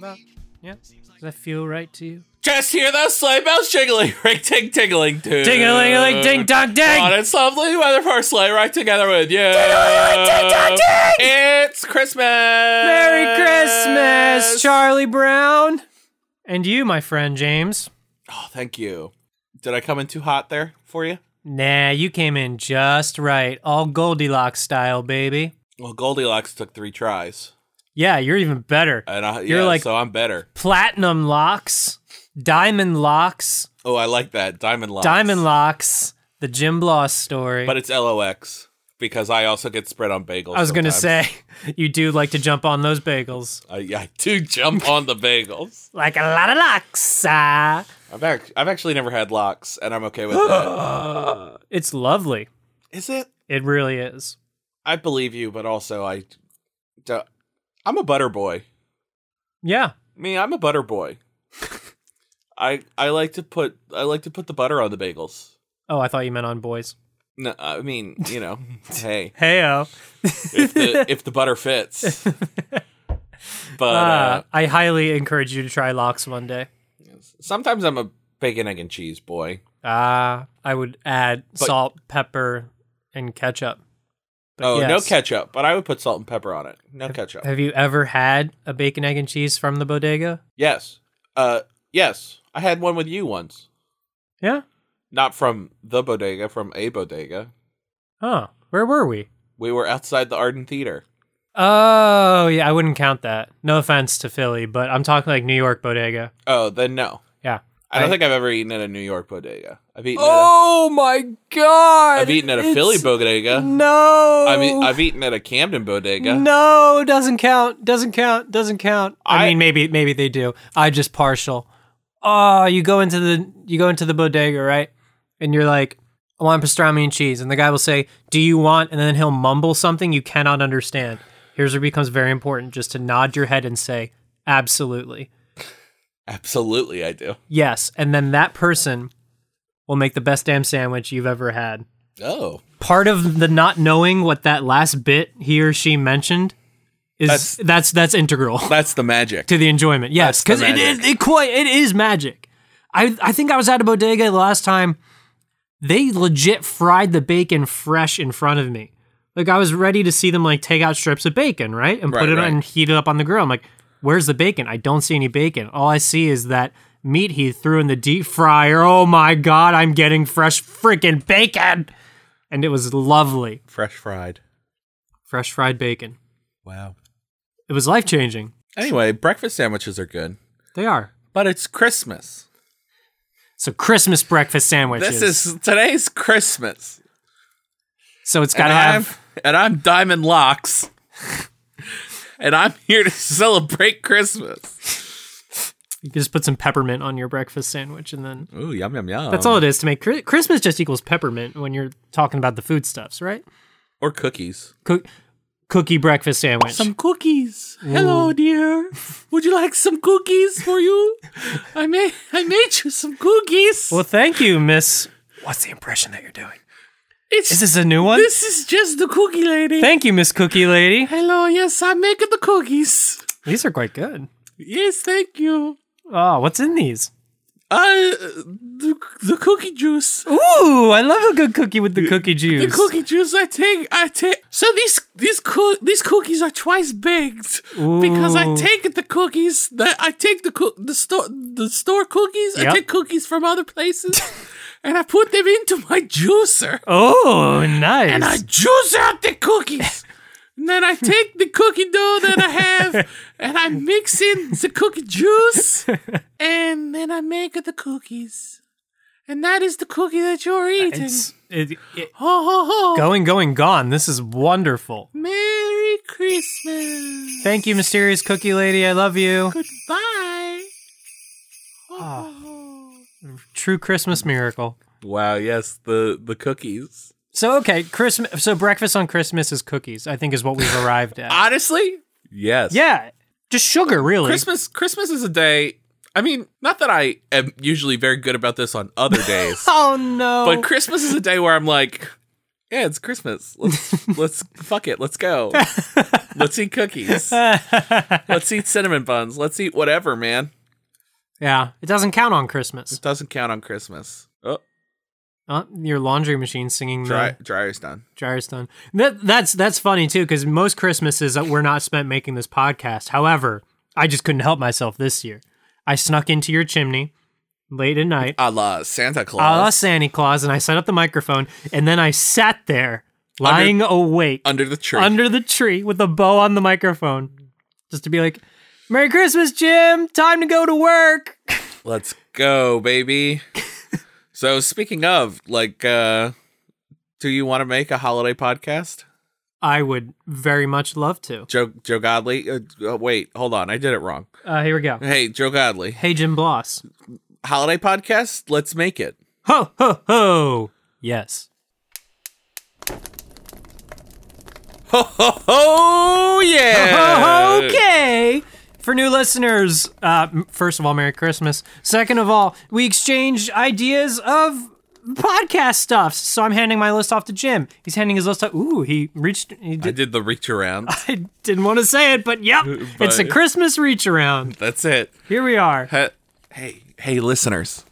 Been a long week. Yeah. Does that feel right to you? Just hear those sleigh bells jingling, ring ting tingling too. Ding a ling a ling ding dong ding. On it's lovely weather for a sleigh ride together with you. Dingalingaling, ding dong, ding. It's Christmas. Merry Christmas, Charlie Brown. And you, my friend James. Oh, thank you. Did I come in too hot there for you? Nah, you came in just right. All Goldilocks style, baby. Well, Goldilocks took three tries, Yeah, you're even better. and I, You're yeah, like- so I'm better. Platinum locks, diamond lox, Oh, I like that diamond locks. diamond locks, the Jim Bloss story. but it's LOX because I also get spread on bagels. I was going to say, you do like to jump on those bagels. I, I do jump on the bagels. Like a lot of locks. ah. I've I've actually never had locks, and I'm okay with that. It's lovely. Is it? It really is. I believe you, but also I, don't- I'm a butter boy. Yeah. Me, I'm a butter boy. I I like to put I like to put the butter on the bagels. Oh, I thought you meant on boys. No, I mean you know, hey, Heyo. if the if the butter fits. But Uh, uh, I highly encourage you to try lox one day. sometimes I'm a bacon egg and cheese boy. Ah, I would add But- salt, pepper, and ketchup. But Oh, no ketchup, but I would put salt and pepper on it. No ketchup. Have you ever had a bacon, egg, and cheese from the bodega? Yes. Uh, yes. I had one with you once. Yeah. Not from the bodega, from a bodega. Huh. Where were we? We were outside the Arden Theater. Oh, yeah. I wouldn't count that. No offense to Philly, but I'm talking like New York bodega. Oh, then no. I don't I- think I've ever eaten at a New York bodega. I've eaten. Oh my god! a, I've eaten at a Philly bodega. No. I mean, I've eaten at a Camden bodega. No, doesn't count. Doesn't count. Doesn't count. I, I- mean, maybe maybe they do. I just partial. Oh, you go into the you go into the bodega, right? And you're like, I want pastrami and cheese, and the guy will say, "Do you want?" And then he'll mumble something you cannot understand. Here's where it becomes very important, just to nod your head and say, "Absolutely, Absolutely, I do. yes." And then that person will make the best damn sandwich you've ever had. Oh, part of the not knowing what that last bit he or she mentioned is That's- that's that's, integral that's the magic. to the enjoyment. Yes, because it, it, it quite it is magic. I I think I was at a bodega the last time. They legit fried the bacon fresh in front of me. Like I was ready to see them like take out strips of bacon, right, and put it right. on and heat it up on the grill. I'm like, where's the bacon? I don't see any bacon. All I see is that meat he threw in the deep fryer. Oh my god, I'm getting fresh freaking bacon, and it was lovely. Fresh fried. Fresh fried bacon. Wow. It was life changing. Anyway, breakfast sandwiches are good, They are. but it's Christmas. So Christmas breakfast sandwiches. This is today's Christmas. so it's And got to I'm, have. and I'm Diamond Locks. and I'm here to celebrate Christmas. You can just put some peppermint on your breakfast sandwich, and then Ooh, yum yum yum. that's all it is to make Christmas. Just equals peppermint when you're talking about the foodstuffs, right? Or cookies. Cook, cookie breakfast sandwich. Some cookies. Hello, dear. Would you like some cookies for you? I made I made you some cookies. well, thank you, Miss. What's the impression that you're doing? It's Is this a new one? this is just the cookie lady. Thank you, Miss Cookie Lady. Hello, yes, I'm making the cookies. These are quite good. Yes, thank you. Oh, what's in these? Uh, the, the cookie juice. Ooh, I love a good cookie with the cookie juice. The cookie juice I take, I take. So these these coo- these cookies are twice baked because I take the cookies that I take the cook the store the store cookies. Yep. I take cookies from other places, and I put them into my juicer, Oh, nice. and I juice out the cookies. And then I take the cookie dough that I have, and I mix in the cookie juice, and then I make the cookies. And that is the cookie that you're eating. it's it, it- Ho ho ho! going, going, gone. This is wonderful. Merry Christmas. Thank you, mysterious cookie lady. I love you. Goodbye. Ah. True Christmas miracle. Wow. Yes, the the cookies. So okay, Christmas. So breakfast on Christmas is cookies. I think is what we've arrived at. Honestly, yes. yeah, just sugar, really. Christmas. Christmas is a day. I mean, not that I am usually very good about this on other days, Oh no! but Christmas is a day where I'm like, yeah, it's Christmas. Let's let's fuck it. Let's go. Let's eat cookies. Let's eat cinnamon buns. Let's eat whatever, man. Yeah, it doesn't count on Christmas. It doesn't count on Christmas. Oh, Uh, your laundry machine singing dry, the dryer's done. dryer's done. That that's that's funny too because most Christmases we're not spent making this podcast. However, I just couldn't help myself this year. I snuck into your chimney late at night, A la Santa Claus, a la Santa Claus, and I set up the microphone, and then I sat there lying awake under the tree. under the tree with a bow on the microphone, just to be like, "Merry Christmas, Jim! Time to go to work." Let's go, baby. so speaking of, like, uh do you want to make a holiday podcast? I would very much love to. Joe Joe Godley. Uh, uh, wait, hold on, I did it wrong. Uh, here we go. Hey, Joe Godley, Hey, Jim Bloss. holiday podcast. Let's make it. Ho ho ho! Yes. Ho ho ho! Yeah. okay. For new listeners, uh, first of all, Merry Christmas. Second of all, we exchange ideas of podcast stuff. So I'm handing my list off to Jim. He's handing his list off. Ooh, he reached. He I did, did the reach around. I didn't want to say it, but yep, it's a Christmas reach around. That's it. Here we are. Hey, hey, hey, listeners.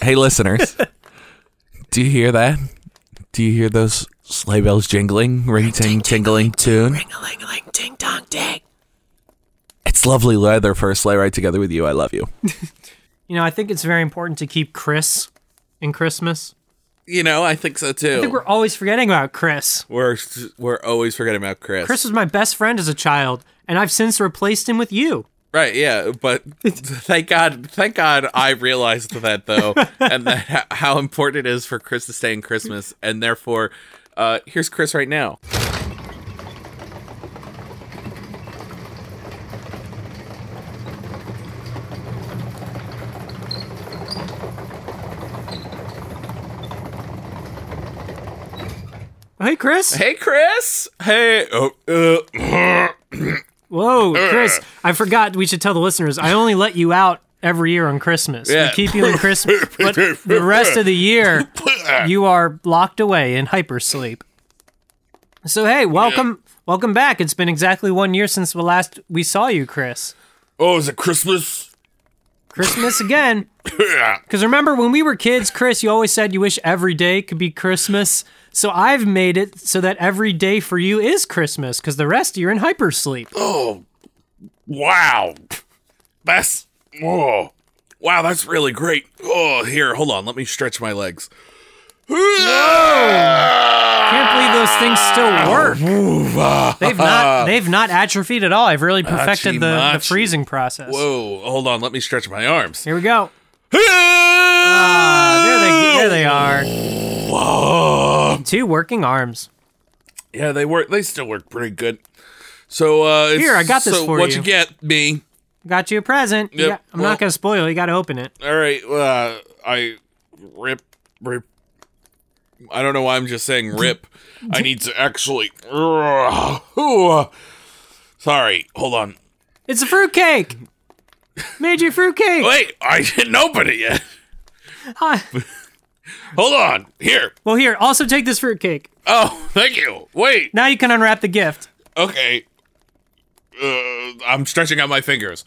Hey, listeners. Do you hear that? Do you hear those sleigh bells jingling, ring ting tingling tune? Ring a ling a ling ting dong ding. It's lovely leather for a sleigh ride together with you. I love you. You know, I think it's very important to keep Chris in Christmas. You know, I think so too. I think we're always forgetting about Chris. we're we're always forgetting about Chris. Chris was my best friend as a child, and I've since replaced him with you. Right, yeah, but thank God, thank God I realized that though, and that how important it is for Chris to stay in Christmas, and therefore, uh, here's Chris right now. Hey, Chris. Hey, Chris. Hey. Oh, uh, Whoa, Chris. I forgot we should tell the listeners. I only let you out every year on Christmas. Yeah. We keep you in Christmas, but the rest of the year, you are locked away in hypersleep. So, hey, welcome. Welcome back. It's been exactly one year since the last we saw you, Chris. oh, is it Christmas? Christmas again. Because remember, when we were kids, Chris, you always said you wish every day could be Christmas. So I've made it so that every day for you is Christmas because the rest you're in hypersleep. Oh, wow. That's oh, wow. That's really great. Oh, here, hold on. Let me stretch my legs. Can't believe those things still work. They've not they've not atrophied at all. I've really perfected the, the Achi-machi. freezing process. Whoa, hold on. Let me stretch my arms. Here we go. Ah, there they there they are. Whoa. Two working arms. Yeah, they work. They still work pretty good. So uh, it's- Here, I got this so for what you. you get, me? Got you a present. You Yep, got- I'm well- not gonna spoil. it. You got to open it. All right. Uh, I rip rip. I don't know why I'm just saying rip. I need to actually. Sorry. Hold on. It's a fruitcake. Made you fruitcake. Wait, I didn't open it yet. Hi. Hold on. Here. Well, here. Also take this fruitcake. Oh, thank you. Wait. Now you can unwrap the gift. Okay. Uh, I'm stretching out my fingers.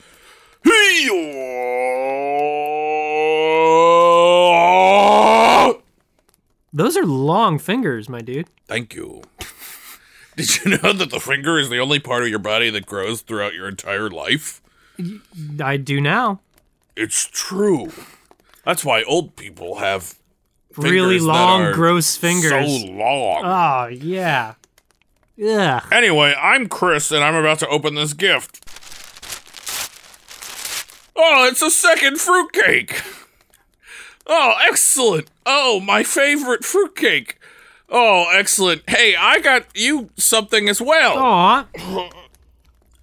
Those are long fingers, my dude. Thank you. Did you know that the finger is the only part of your body that grows throughout your entire life? I do now. It's true. That's why old people have really long, gross fingers. So long. oh yeah. Ugh. Anyway, I'm Chris, and I'm about to open this gift. Oh, it's a second fruitcake. Oh, excellent. Oh, my favorite fruitcake. Oh, excellent. Hey, I got you something as well. Aw.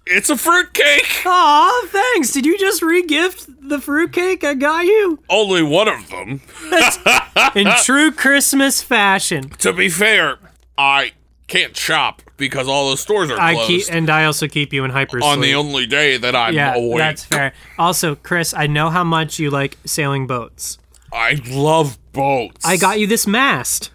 It's a fruitcake. Aw, thanks. Did you just re-gift the fruitcake I got you? Only one of them. In true Christmas fashion. To be fair, I can't shop because all the stores are I closed keep and I also keep you in hyper on the only day that I'm Yeah, awake. that's fair. Also, Chris, I know how much you like sailing boats. I love boats. I got you this mast.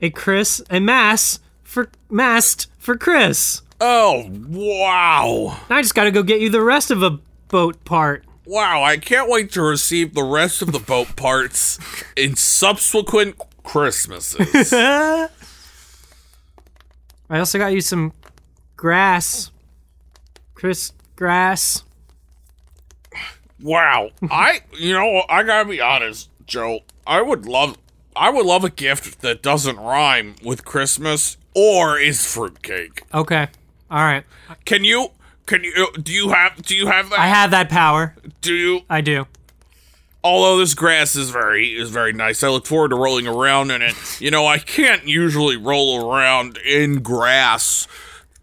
A Chris, a mast for mast for Chris. Oh, wow. Now I just got to go get you the rest of a boat part. Wow, I can't wait to receive the rest of the boat parts in subsequent Christmases. I also got you some grass. Chris grass. wow. I you know, I gotta be honest, Joe. I would love I would love a gift that doesn't rhyme with Christmas or is fruitcake. Okay. All right. Can you can you uh, do you have do you have that? I have that power. do you I do. although this grass is very is very nice. I look forward to rolling around in it. You know, I can't usually roll around in grass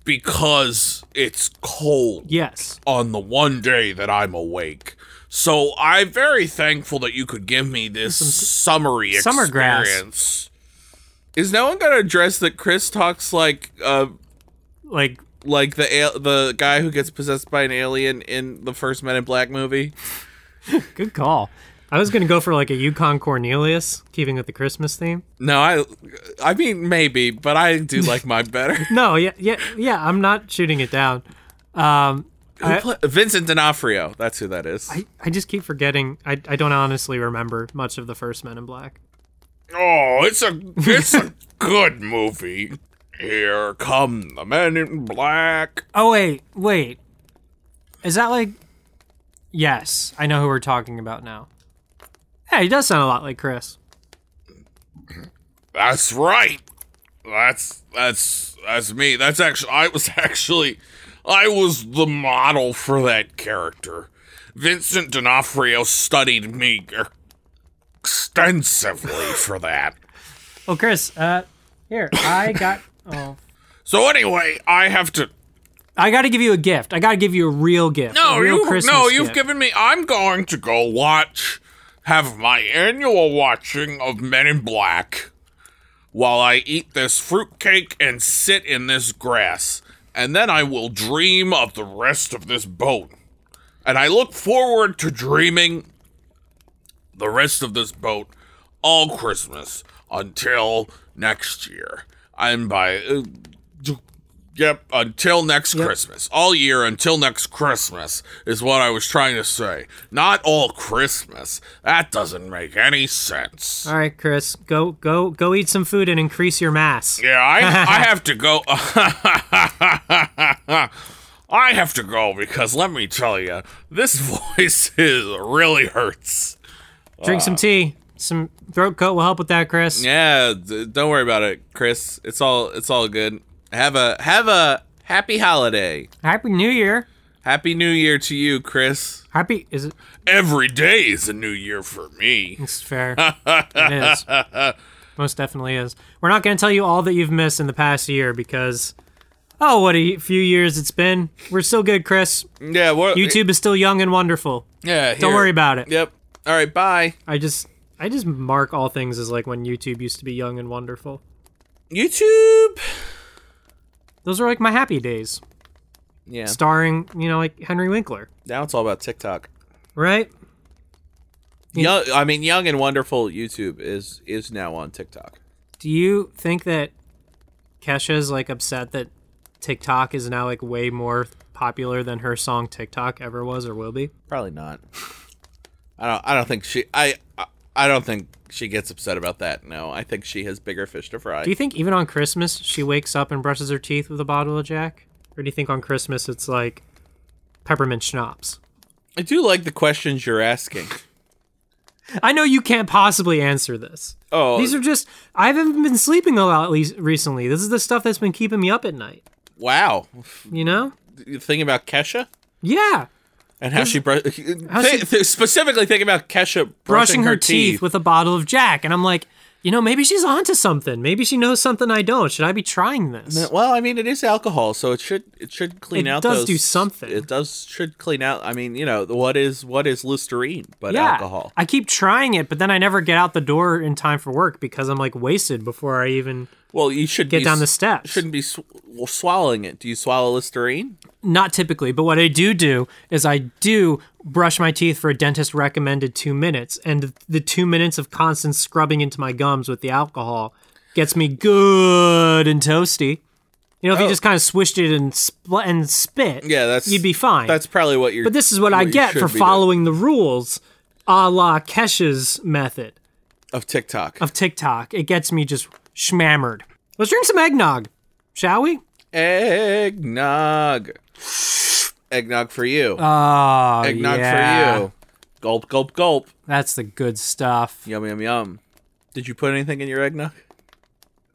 because it's cold Yes. on the one day that I'm awake. So I'm very thankful that you could give me this summery summer grass. Is no one gonna address that Chris talks like uh Like like the al- the guy who gets possessed by an alien in the first Men in Black movie? good call. I was gonna go for like a Yukon Cornelius, keeping with the Christmas theme. No, I I mean maybe, but I do like mine better. No, yeah, yeah, yeah. I'm not shooting it down. Um, I- pla- Vincent D'Onofrio, that's who that is. I, I just keep forgetting. I, I don't honestly remember much of the first Men in Black. oh, it's a it's a good movie. Here come the men in black. Oh wait, wait. Is that like? Yes, I know who we're talking about now. Hey, he does sound a lot like Chris. That's right. That's that's that's me. That's actually I was actually I was the model for that character. Vincent D'Onofrio studied me extensively for that. Oh, Chris. Uh, here I got. Oh, So anyway, I have to I got to give you a gift. I got to give you a real gift. No, a real you Christmas no, you've gift. given me. I'm going to go watch, have my annual watching of Men in Black, while I eat this fruitcake and sit in this grass, and then I will dream of the rest of this boat, and I look forward to dreaming the rest of this boat all Christmas until next year. And by uh, Yep, until next Christmas. All year until next Christmas is what I was trying to say. Not all Christmas. That doesn't make any sense. All right, Chris. Go go go eat some food and increase your mass. Yeah, I I have to go. I have to go because let me tell you, this voice is really hurts. Drink some uh, tea. Some throat coat will help with that, Chris. Yeah, d- don't worry about it, Chris. It's all it's all good. Have a have a happy holiday. Happy New Year. Happy New Year to you, Chris. Happy is it? Every day is a new year for me. It's fair. it is. Most definitely is. We're not going to tell you all that you've missed in the past year because, oh, what a few years it's been. We're still good, Chris. Yeah, what YouTube is still young and wonderful. Yeah, Don't worry about it. Yep. All right, bye. I just, I just mark all things as like when YouTube used to be young and wonderful. YouTube. Those are like my happy days, Yeah. starring you know like Henry Winkler, Now it's all about TikTok. right? Young, I mean, young and wonderful YouTube is is now on TikTok. Do you think that Kesha's like upset that TikTok is now like way more popular than her song TikTok ever was or will be? Probably not. I don't. I don't think she. I. I- I don't think she gets upset about that. No, I think she has bigger fish to fry. Do you think even on Christmas she wakes up and brushes her teeth with a bottle of Jack? Or do you think on Christmas it's like peppermint schnapps? I do like the questions you're asking. I know you can't possibly answer this. Oh, These are just I haven't been sleeping a lot least recently. This is the stuff that's been keeping me up at night. wow. You know? You thinking about Kesha Yeah. And how she, bru- how Thi- she- th- specifically thinking about Kesha brushing, brushing her, teeth. with a bottle of Jack, and I'm like, you know, maybe she's onto something. Maybe she knows something I don't. Should I be trying this? Well, I mean, it is alcohol, so it should it should clean It out. does those- do something. It does should clean out. I mean, you know, what is what is Listerine but yeah, alcohol? I keep trying it, but then I never get out the door in time for work because I'm like wasted before I even Well, you should get be down the steps. Shouldn't be sw- swallowing it. Do you swallow Listerine? Not typically, but what I do do is I do brush my teeth for a dentist recommended two minutes, and the two minutes of constant scrubbing into my gums with the alcohol gets me good and toasty. You know, if you Oh. just kind of swished it and spl- and spit, Yeah, that's you'd be fine. That's probably what you're. but this is what, I get for be doing. following the rules, a la Kesha's method of TikTok. of TikTok. It gets me just schmammered. Let's drink some eggnog, shall we? Eggnog. Eggnog for you. Oh, Eggnog yeah. for you. Gulp, gulp, gulp. That's the good stuff. Yum, yum, yum. Did you put anything in your eggnog?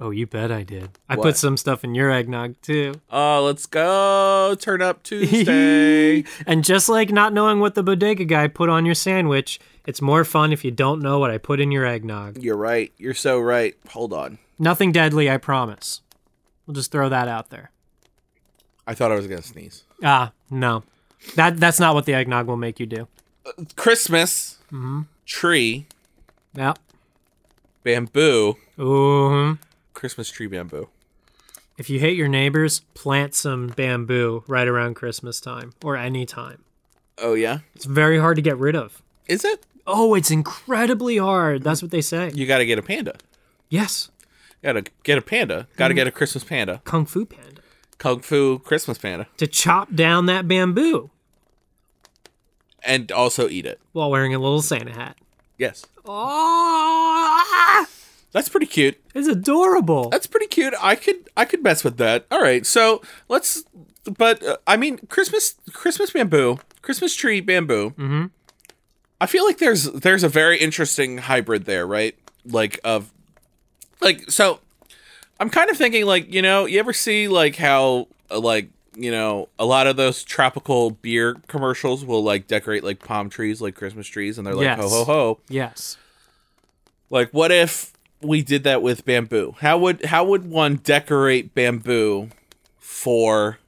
Oh, you bet I did. I What? put some stuff in your eggnog too. Oh, let's go. Turn up Tuesday. And just like not knowing what the bodega guy put on your sandwich, it's more fun if you don't know what I put in your eggnog. You're right. You're so right. Hold on. Nothing deadly, I promise. We'll just throw that out there. I thought I was gonna sneeze. Ah, no. That that's not what the eggnog will make you do. Christmas tree Yep. bamboo. Ooh. Christmas tree bamboo. If you hate your neighbors, plant some bamboo right around Christmas time or any time. Oh yeah. It's very hard to get rid of. Is it? Oh, it's incredibly hard. That's what they say. You got to get a panda. Yes. Got to get a panda. Got to get a Christmas panda. Kung Fu Panda. Kung Fu Christmas panda, To chop down that bamboo and also eat it. while wearing a little Santa hat. Yes. Oh, That's pretty cute. it's adorable. That's pretty cute. I could I could mess with that. All right. So let's. But uh, I mean, Christmas Christmas bamboo, Christmas tree bamboo. Mm-hmm. I feel like there's there's a very interesting hybrid there, right? Like of, like so. I'm kind of thinking like you know you ever see like how uh, like you know a lot of those tropical beer commercials will like decorate like palm trees like Christmas trees and they're like Yes. ho ho ho yes. like what if we did that with bamboo? How would how would one decorate bamboo for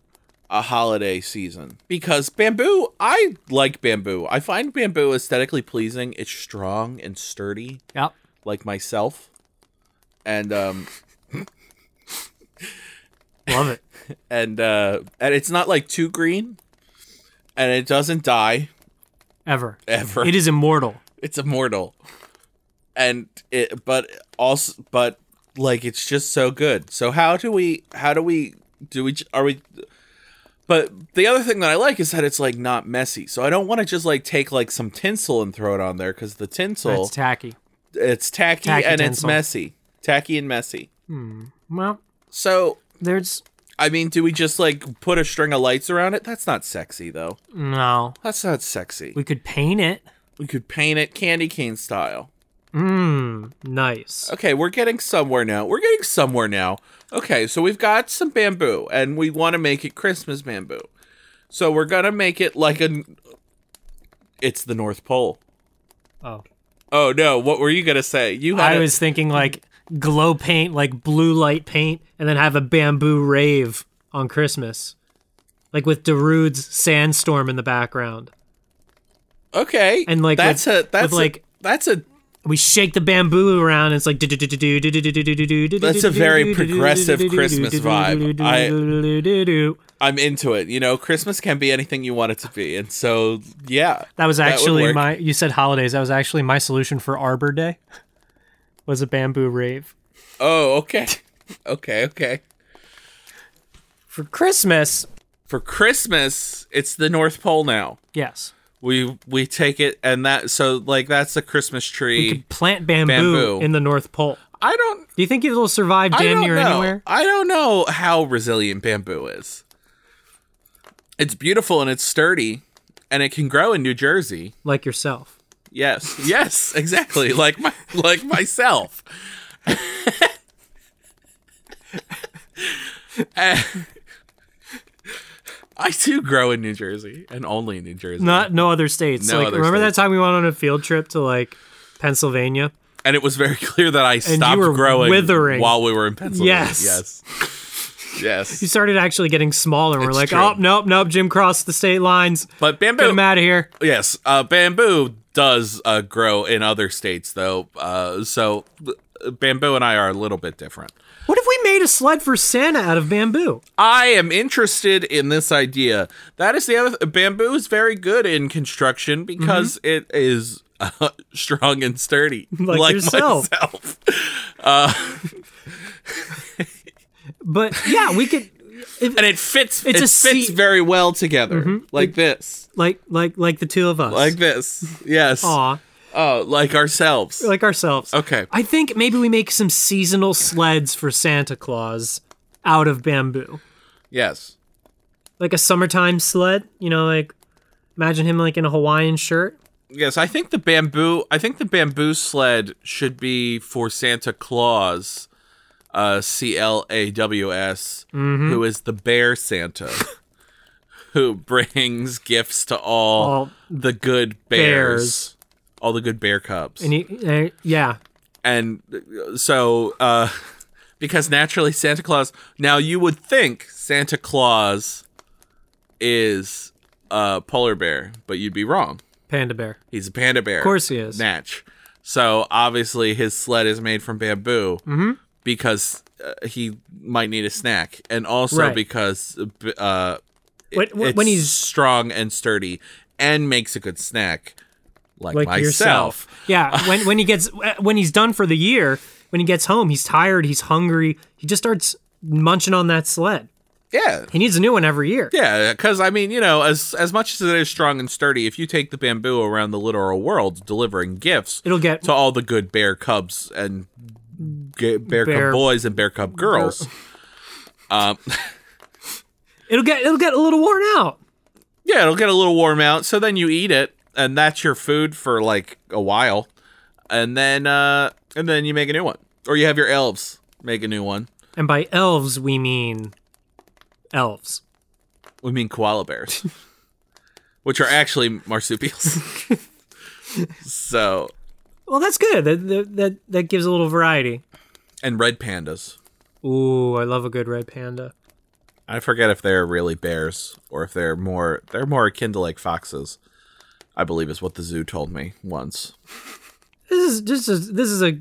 a holiday season? Because bamboo, I like bamboo. I find bamboo aesthetically pleasing. It's strong and sturdy, Yep. like myself. And um Love it. and uh and it's not like too green and it doesn't die Ever. ever. It is immortal. it's immortal and it but also but like it's just so good so how do we how do we do we are we but the other thing that i like is that it's like not messy so i don't want to just like take like some tinsel and throw it on there because the tinsel It's tacky. it's tacky, tacky and it's messy tacky and messy hmm. Well, so there's i mean do we just like put a string of lights around it that's not sexy though no. that's not sexy We could paint it. we could paint it candy cane style Mmm. Nice. Okay, we're getting somewhere now. We're getting somewhere now. Okay, so we've got some bamboo and we want to make it Christmas bamboo. So we're going to make it like a It's the North Pole. Oh. Oh no, what were you going to say? You had I a- was thinking like glow paint, like blue light paint, and then have a bamboo rave on Christmas. Like with Darude's sandstorm in the background. Okay. And, like, that's with- a that's a, like- that's a We shake the bamboo around and it's like That's a very progressive Christmas vibe. I I'm into it. You know, Christmas can be anything you want it to be. And so, yeah. That was actually work. my you said holidays. That was actually my solution for Arbor Day. Was a bamboo rave. Oh, okay. Okay, okay. For Christmas, For Christmas, it's the North Pole now. yes. We we take it and that so like that's the Christmas We tree. could plant bamboo, Bamboo. in the North Pole. I don't Do you think it'll survive damn near know. anywhere? I don't know how resilient bamboo is. It's beautiful and it's sturdy and it can grow in New Jersey. Like yourself. Yes. Yes, exactly. like my like myself. I do grow in New Jersey and only in New Jersey. Not no other states. No like other remember states. that time we went on a field trip to like Pennsylvania? and it was very clear that I stopped growing withering. while we were in Pennsylvania. Yes. Yes. Yes. You started actually getting smaller. We're It's like, true. oh nope, nope. Jim crossed the state lines. But bamboo. Get him out of here. Yes, uh, bamboo does uh, grow in other states, though. Uh, so uh, bamboo and I are a little bit different. What if we made a sled for Santa out of bamboo? I am interested in this idea. That is the other. Bamboo is very good in construction because it is uh, strong and sturdy, Like yourself. myself. But yeah, we could. And it fits. It's it a fits se- very well together, mm-hmm. like this, like like like the two of us. like this. Yes. Aw, Oh, like ourselves. like ourselves. Okay. I think maybe we make some seasonal sleds for Santa Claus out of bamboo. yes. Like a summertime sled, you know, like imagine him like in a Hawaiian shirt. Yes, I think the bamboo. I think the bamboo sled should be for Santa Claus, uh, C L A W S, Mm-hmm. who is the bear Santa, who brings gifts to all, All the good bears, all the good bear cubs, And he, uh, yeah, and so uh, because naturally Santa Claus. Now you would think Santa Claus is a polar bear, but you'd be wrong. panda bear. He's a panda bear. Of course he is. Natch. So obviously his sled is made from bamboo Mm-hmm. Because uh, he might need a snack, and also Right. because uh, When, he's strong and sturdy and makes a good snack, like, like myself. yourself. Yeah, when when he gets when he's done for the year, when he gets home, he's tired, he's hungry, he just starts munching on that sled. Yeah. He needs a new one every year. Yeah, because I mean, you know, as as much as it is strong and sturdy, if you take the bamboo around the literal world, delivering gifts It'll get to all the good bear cubs and bear, Bear- cub boys and bear cub girls, um, it'll get it'll get a little worn out. yeah, it'll get a little warm out. So then you eat it, and that's your food for like a while, and then uh, and then you make a new one, or you have your elves make a new one. And by elves we mean elves. We mean koala bears, which are actually marsupials. so Well, that's good. That that, that gives a little variety. And red pandas. Ooh, I love a good red panda. I forget if they're really bears or if they're more they're more akin to like foxes. I believe is what the zoo told me once. This is this is this is a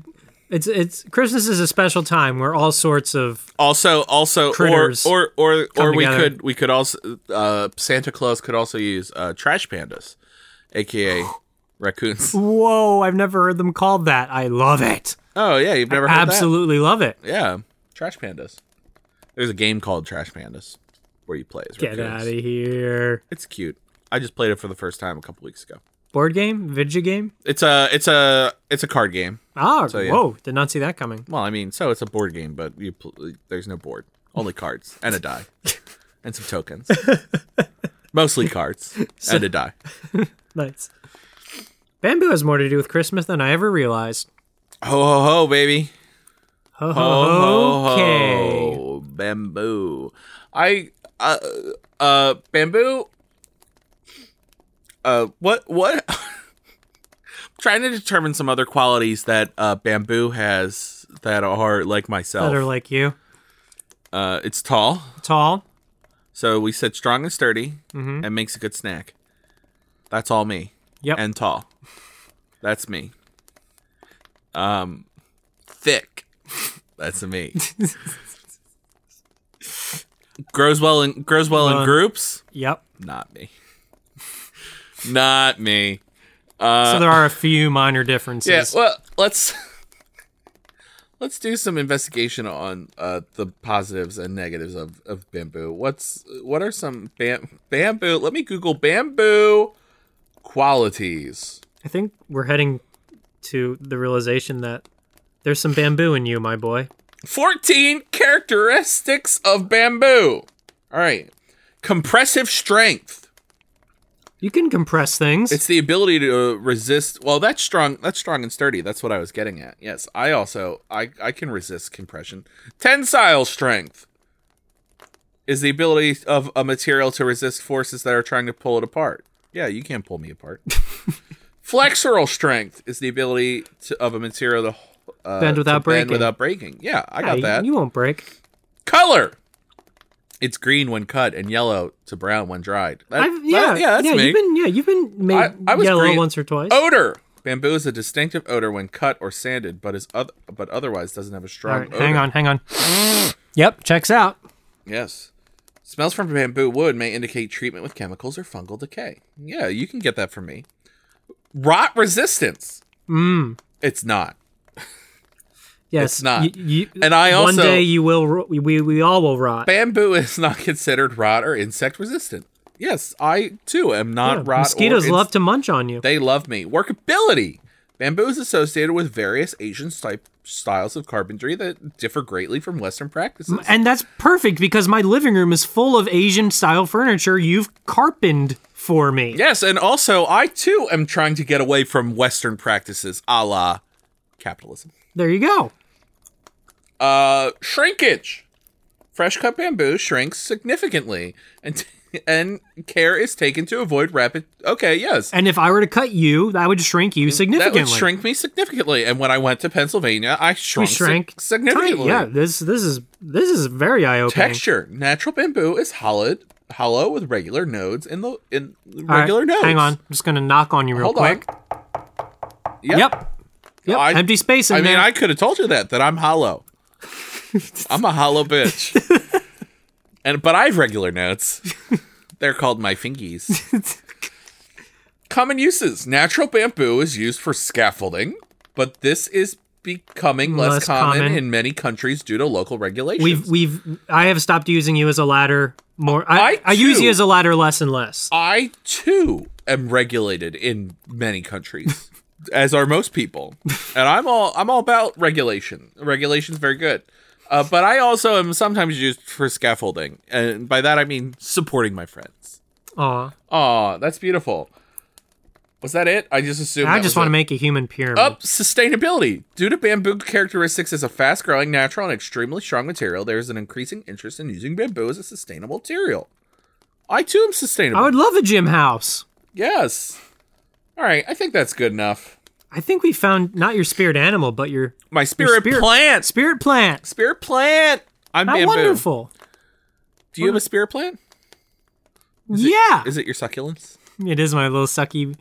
it's it's Christmas is a special time where all sorts of Also, also, Critters or or or, or we together. could we could also uh, Santa Claus could also use uh, trash pandas, aka raccoons. whoa, I've never heard them called that. I love it. Oh yeah, you've never heard Absolutely love it. Yeah, trash pandas. There's a game called Trash Pandas where you play as Get out of here. It's cute. I just played it for the first time a couple weeks ago. Board game, video game. It's a it's a it's a card game. Ah, yeah. whoa! Did not see that coming. Well, I mean, so it's a board game, but you pl- there's no board, only cards and a die, and some tokens. Mostly cards and a die. Nice. Bamboo has more to do with Christmas than I ever realized. Ho ho ho, baby! Ho Ho ho Okay. ho! Bamboo. I uh uh bamboo. Uh, what what? trying to determine some other qualities that uh bamboo has that are like myself. That are like you, uh, it's tall. tall. So we said strong and sturdy and makes a good snack. That's all me. Yep. And tall. That's me. Um thick. That's me. grows well in grows well in groups? Yep. Not me. Not me. Uh, so there are a few minor differences. Yeah, well, let's let's do some investigation on uh, the positives and negatives of, of bamboo. What's what are some bam- bamboo? Let me Google bamboo Qualities. I think we're heading to the realization that there's some bamboo in you, my boy. 14 characteristics of bamboo. All right. Compressive strength. You can compress things. It's the ability to uh, resist. Well, that's strong. That's strong and sturdy. That's what I was getting at. Yes, I also I I can resist compression. Tensile strength is the ability of a material to resist forces that are trying to pull it apart. Yeah, you can't pull me apart. Flexural strength is the ability to, of a material to uh, Bend without to bend breaking. without breaking. Yeah, I got that. You won't break. Color. It's green when cut and yellow to brown when dried. That- I've, yeah, that- yeah, that's yeah. me. You've been, yeah, you've been made I- I was yellow green. once or twice. Odor. Bamboo is a distinctive odor when cut or sanded, but is oth- but otherwise doesn't have a strong right, odor. hang on, hang on. yep, checks out. Yes. Smells from bamboo wood may indicate treatment with chemicals or fungal decay. Yeah, you can get that from me. Rot resistance. Mm. It's not. Yes, It's not. y- you- And I also one day you will. ro- We, we all will rot. Bamboo is not considered rot or insect resistant. Yes, I too am not Yeah, rot. mosquitoes love to munch on you. They love me. Workability. Bamboo is associated with various Asian type styles of carpentry that differ greatly from Western practices. And that's perfect because my living room is full of Asian style furniture you've carpened for me. Yes, and also I too am trying to get away from Western practices, a la capitalism. There you go. Uh, shrinkage. Fresh cut bamboo shrinks significantly, and and care is taken to avoid rapid. Okay, yes, And if I were to cut you, that would shrink you significantly. that would shrink me significantly. And when I went to Pennsylvania, I shrunk, sig- shrank significantly. tiny. Yeah, this this is this is very eye opening. Texture. Natural bamboo is hollowed, hollow with regular nodes in the in All right, regular nodes. Hang on, I'm just gonna knock on you real Hold quick. on. Yep. Yep. Yep. I- Empty space in I mean. I could have told you that that I'm hollow. I'm a hollow bitch. and but I have regular nodes. They're called my fingies. Common uses. Natural bamboo is used for scaffolding, but this is becoming less, Less common, common. in many countries due to local regulations. We've we've I have stopped using you as a ladder more. I, I I, use you as a ladder less and less. I too am regulated in many countries, as are most people, and I'm all I'm all about regulation. Regulation's very good, uh, but I also am sometimes used for scaffolding, and by that I mean supporting my friends. Aw, Aw, that's beautiful. Was that it? I just assumed. I just want to make a human pyramid. Up sustainability. Due to bamboo characteristics as a fast growing, natural, and extremely strong material, there is an increasing interest in using bamboo as a sustainable material. I too am sustainable. I would love a gym house. Yes. All right, I think that's good enough. I think we found not your spirit animal, but your My spirit, spirit- plant. spirit plant. Spirit plant. I'm How bamboo. wonderful! Do you have a spirit plant? yeah, Is it your succulents? it is my little sucky.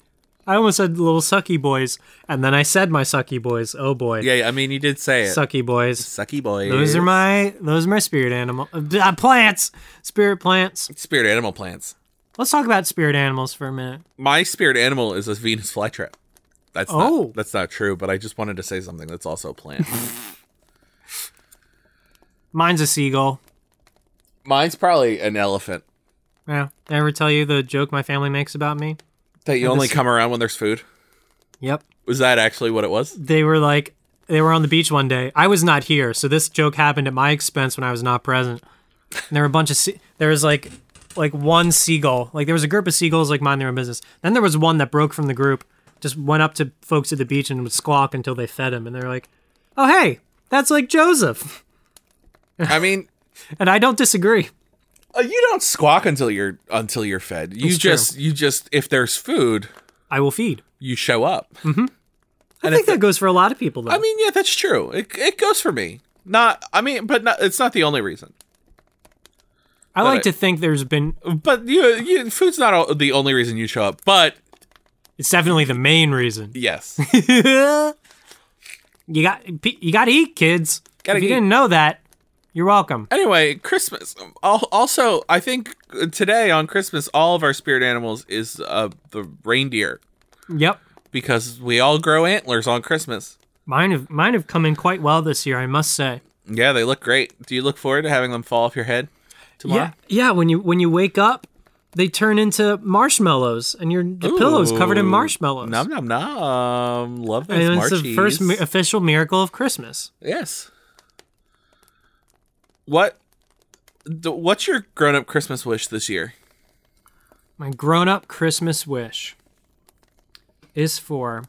I almost said little sucky boys, and then I said my sucky boys. Oh boy, Yeah, I mean you did say it. sucky boys. Sucky boys. Those are my those are my spirit animal uh, plants. Spirit plants. spirit animal plants. Let's talk about spirit animals for a minute. My spirit animal is a Venus flytrap. That's Oh. not, that's not true, but I just wanted to say something that's also a plant. Mine's a seagull. Mine's probably an elephant Yeah. Did I ever tell you the joke my family makes about me? That you only come around when there's food. Yep. Was that actually what it was? They were like, they were on the beach one day. I was not here, so this joke happened at my expense when I was not present. And there were a bunch of, se- there was like, like one seagull. Like there was a group of seagulls like mind their own business. Then there was one that broke from the group, just went up to folks at the beach and would squawk until they fed him. And they're like, oh hey, that's like Joseph. I mean, And I don't disagree. Uh, you don't squawk until you're until you're fed. You It's true. just you just if there's food, I will feed. you show up. I think that goes for a lot of people though. I mean, yeah, that's true. It, it goes for me. Not, I mean, but not, it's not the only reason. I like to think there's been But you, you, food's not all, the only reason you show up. But it's definitely the main reason. yes, you got you got to eat, kids. Gotta if you eat. didn't know that, you're welcome. Anyway, Christmas. Also, I think today on Christmas, all of our spirit animals is uh, the reindeer Yep, because we all grow antlers on Christmas. mine have mine have come in quite well this year, I must say. Yeah, they look great. Do you look forward to having them fall off your head tomorrow? Yeah, yeah. When you when you wake up they turn into marshmallows, and your the pillow's covered in marshmallows. Nom nom nom. Love those and it's the first mi- official miracle of Christmas. Yes. What? What's your grown-up Christmas wish this year? My grown-up Christmas wish is for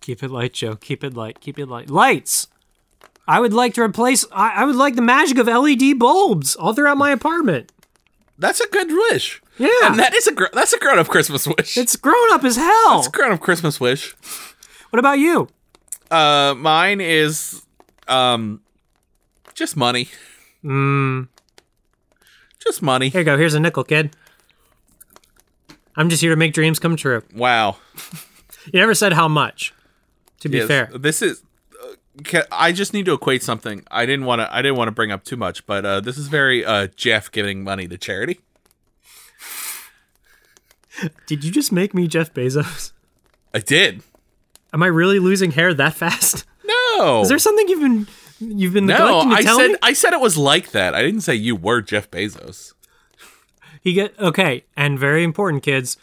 keep it light, Joe. Keep it light. Keep it light. Lights. I would like to replace. I, I would like the magic of LED bulbs all throughout my apartment. That's a good wish. Yeah. and that is a gr- that's a grown-up Christmas wish. It's grown up as hell. It's a grown-up Christmas wish. What about you? Uh, mine is, um, just money. Mm, Just money. here you go. Here's a nickel, kid. I'm just here to make dreams come true. Wow. You never said how much. To be Yes, fair, this is. uh, I just need to equate something. I didn't want to. I didn't want to bring up too much, but uh, this is very uh, Jeff giving money to charity. did you just make me Jeff Bezos? I did. Am I really losing hair that fast? No. Is there something you've been you've been no, neglecting to I tell said me? I said it was like that. I didn't say you were Jeff Bezos. You get okay, and very important, kids.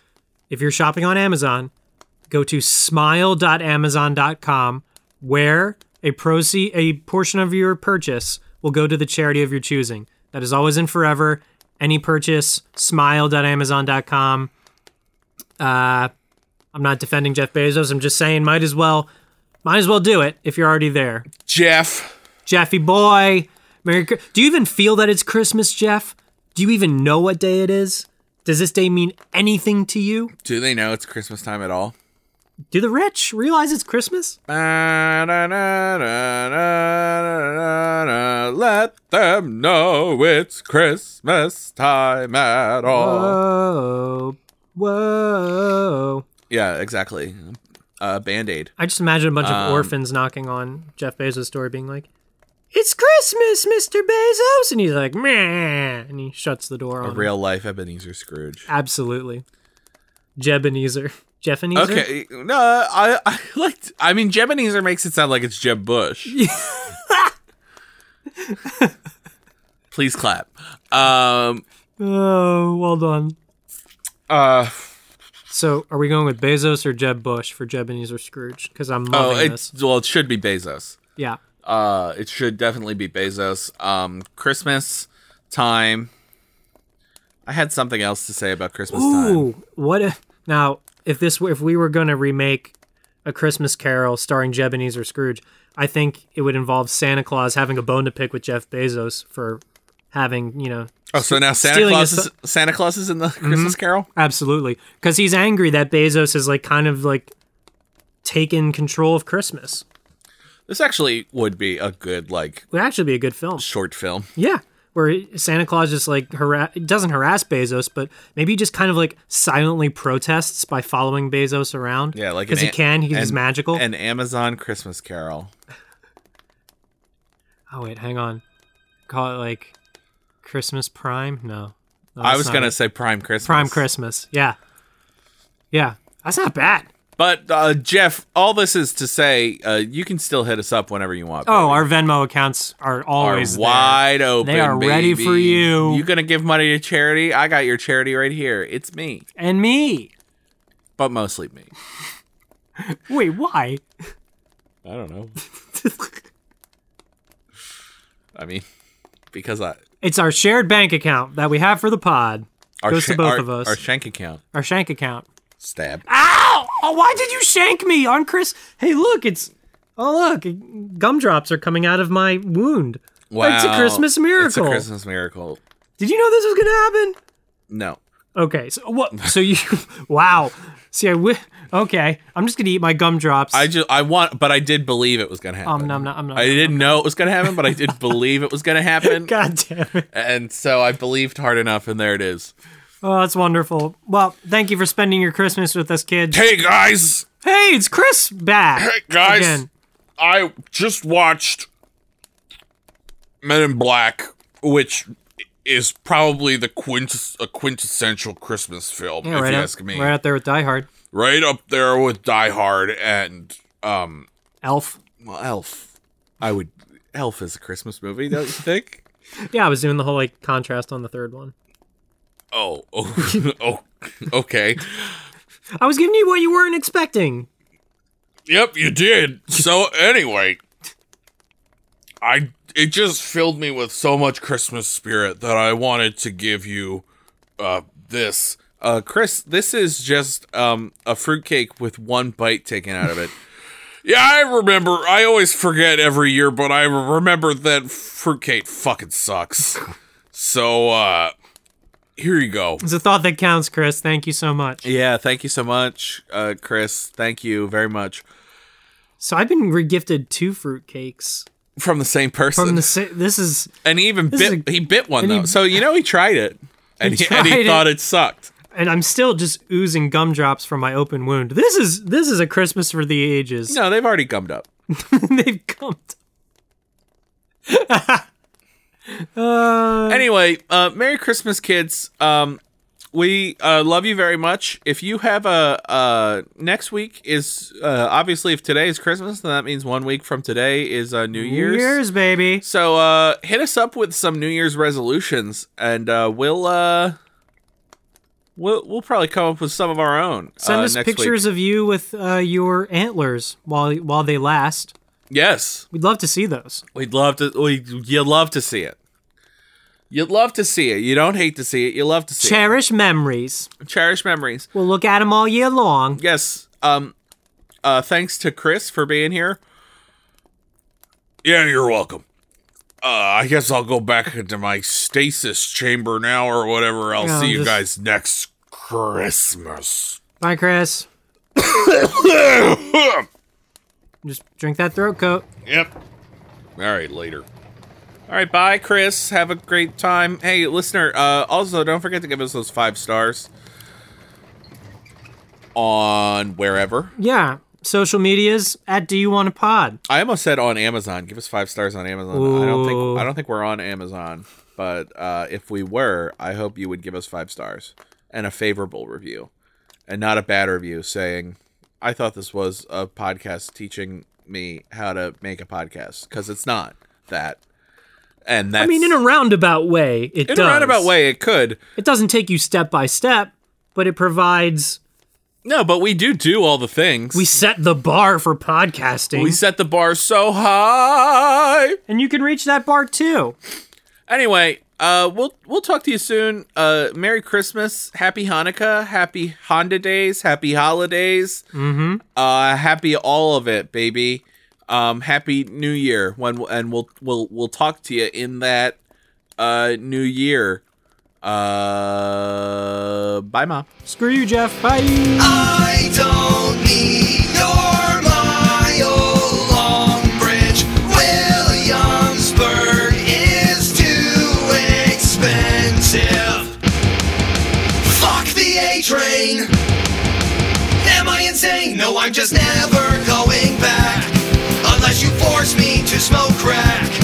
If you're shopping on Amazon, go to smile.amazon.com, where a proceed a portion of your purchase will go to the charity of your choosing. That is always and forever. Any purchase, smile.amazon.com. Uh, I'm not defending Jeff Bezos. I'm just saying, might as well, might as well do it if you're already there. Jeff. Jeffy boy, Merry. Do you even feel that it's Christmas, Jeff? Do you even know what day it is? Does this day mean anything to you? Do they know it's Christmas time at all? Do the rich realize it's Christmas? Let them know it's Christmas time at all. Whoa, whoa! Yeah, exactly. Uh, Band Aid. I just imagine a bunch Um, of orphans knocking on Jeff Bezos' door, being like, "It's Christmas, Mister Bezos," and he's like, "Meh," and he shuts the door A on. real life Ebenezer Scrooge. Absolutely, Jebenezer, Jeffanezer. Okay, no, I I liked. I mean, Jeb Ebenezer makes it sound like it's Jeb Bush. Please clap. Um. Oh, well done. Uh. So, are we going with Bezos or Jeb Bush for Jebenezer Scrooge? Because I'm Oh, loving it this. well, it should be Bezos. Yeah. Uh, it should definitely be Bezos. Um, Christmas time. I had something else to say about Christmas time. What if now if this were- if we were going to remake a Christmas Carol starring Jebenezer Scrooge, I think it would involve Santa Claus having a bone to pick with Jeff Bezos for having you know Oh, so now Santa Claus is Santa Claus is in the Christmas Carol. absolutely because he's angry that Bezos is like kind of like taken control of Christmas. This actually would be a good like would actually be a good film. short film. Yeah, where Santa Claus just like harass doesn't harass Bezos, but maybe just kind of like silently protests by following Bezos around. Yeah, like because he can. He's an- magical. An Amazon Christmas Carol. oh wait, hang on. Call it like Christmas Prime? No, No, I was gonna it. say Prime Christmas. Prime Christmas. Yeah, yeah, that's not bad. But uh, Jeff, all this is to say, uh, you can still hit us up whenever you want. Oh, baby. our Venmo accounts are are always there. wide open. They are ready for baby. you. You gonna give money to charity? I got your charity right here. It's me, and me. but mostly me. Wait, why? I don't know. I mean, because I It's our shared bank account that we have for the pod. our Goes to both our- of us. Our shank account Our shank account. stab. Oh, why did you shank me on Chris? Hey, look, it's. Oh, look, gumdrops are coming out of my wound. Wow, It's a Christmas miracle. It's a. Christmas miracle. Did you know this was gonna happen? No, Okay, so what? So you, wow. See, I wi- Okay, I'm just gonna eat my gumdrops. I just I want, but I did believe it was gonna happen. Um, no, I'm not- I'm not- I didn't know it was gonna happen, but I did believe it was gonna happen, God damn it! and so I believed hard enough, and there it is. Oh, that's wonderful. Well, thank you for spending your Christmas with us, kids. Hey guys, Hey, it's Chris back. Hey, guys. Again. I just watched Men in Black, which is probably the quintess- a quintessential Christmas film, Yeah, if right you out, ask me. right out there with Die Hard. Right up there with Die Hard and um, Elf. well, Elf. I would. Elf is a Christmas movie, don't you think? Yeah, I was doing the whole like contrast on the third one. Oh, oh, oh, okay. I was giving you what you weren't expecting. Yep, you did. So anyway, I it just filled me with so much Christmas spirit that I wanted to give you uh this. Uh Chris, this is just um a fruitcake with one bite taken out of it. yeah, I remember. I always forget every year, but I remember that fruitcake fucking sucks. So uh here you go. It's a thought that counts, Chris. Thank you so much. Yeah, thank you so much, uh Chris. Thank you very much. So I've been regifted two fruitcakes From the same person. from the. sa- This is And he even bit a- he bit one though. he- so you know he tried it. And He he, and he tried it. thought it sucked. and I'm still just oozing gumdrops from my open wound. This is this is a Christmas for the ages. No, they've already gummed up. They've come. uh, Anyway, uh Merry Christmas kids. Um we uh, love you very much. If you have a uh, next week is uh, obviously if today is Christmas, then that means one week from today is uh, New Year's. New Year's. Baby. So uh, hit us up with some New Year's resolutions, and uh, we'll uh, we'll we'll probably come up with some of our own. Send uh, us next week. pictures of you with uh, your antlers while while they last. Yes, We'd love to see those. We'd love to. We you'd love to see it. You'd love to see it. You don't hate to see it. You love to see Cherish memories. it. Cherish memories. We'll look at them all year long. Yes. Um. Uh. Thanks to Chris for being here. Yeah, you're welcome. Uh, I guess I'll go back into my stasis chamber now, or whatever. I'll Yeah, see you just- guys next Christmas. Bye, Chris. Just drink that throat coat. Yep. All right, later. All right, bye, Chris. Have a great time. Hey, listener, uh, also don't forget to give us those five stars on wherever. Yeah. Social medias at Do You Want a Pod? I almost said on Amazon. Give us five stars on Amazon. I don't think I don't think we're on Amazon, but uh, if we were, I hope you would give us five stars and a favorable review, and not a bad review saying, "I thought this was a podcast teaching me how to make a podcast," because it's not that. And that's I mean, in a roundabout way, it in does. a roundabout way, it could. It doesn't take you step by step, but it provides. No, but we do do all the things. We set the bar for podcasting, we set the bar so high. and you can reach that bar too. Anyway, uh, we'll we'll talk to you soon. Uh, Merry Christmas, Happy Hanukkah, Happy Honda Days, Happy Holidays. Mm-hmm. Uh, happy all of it, baby. Um, Happy New Year. When and we'll we'll we'll talk to you in that uh New Year. Uh, bye, mom. Screw you, Jeff. Bye. I'm just never going back. Unless you force me to smoke crack.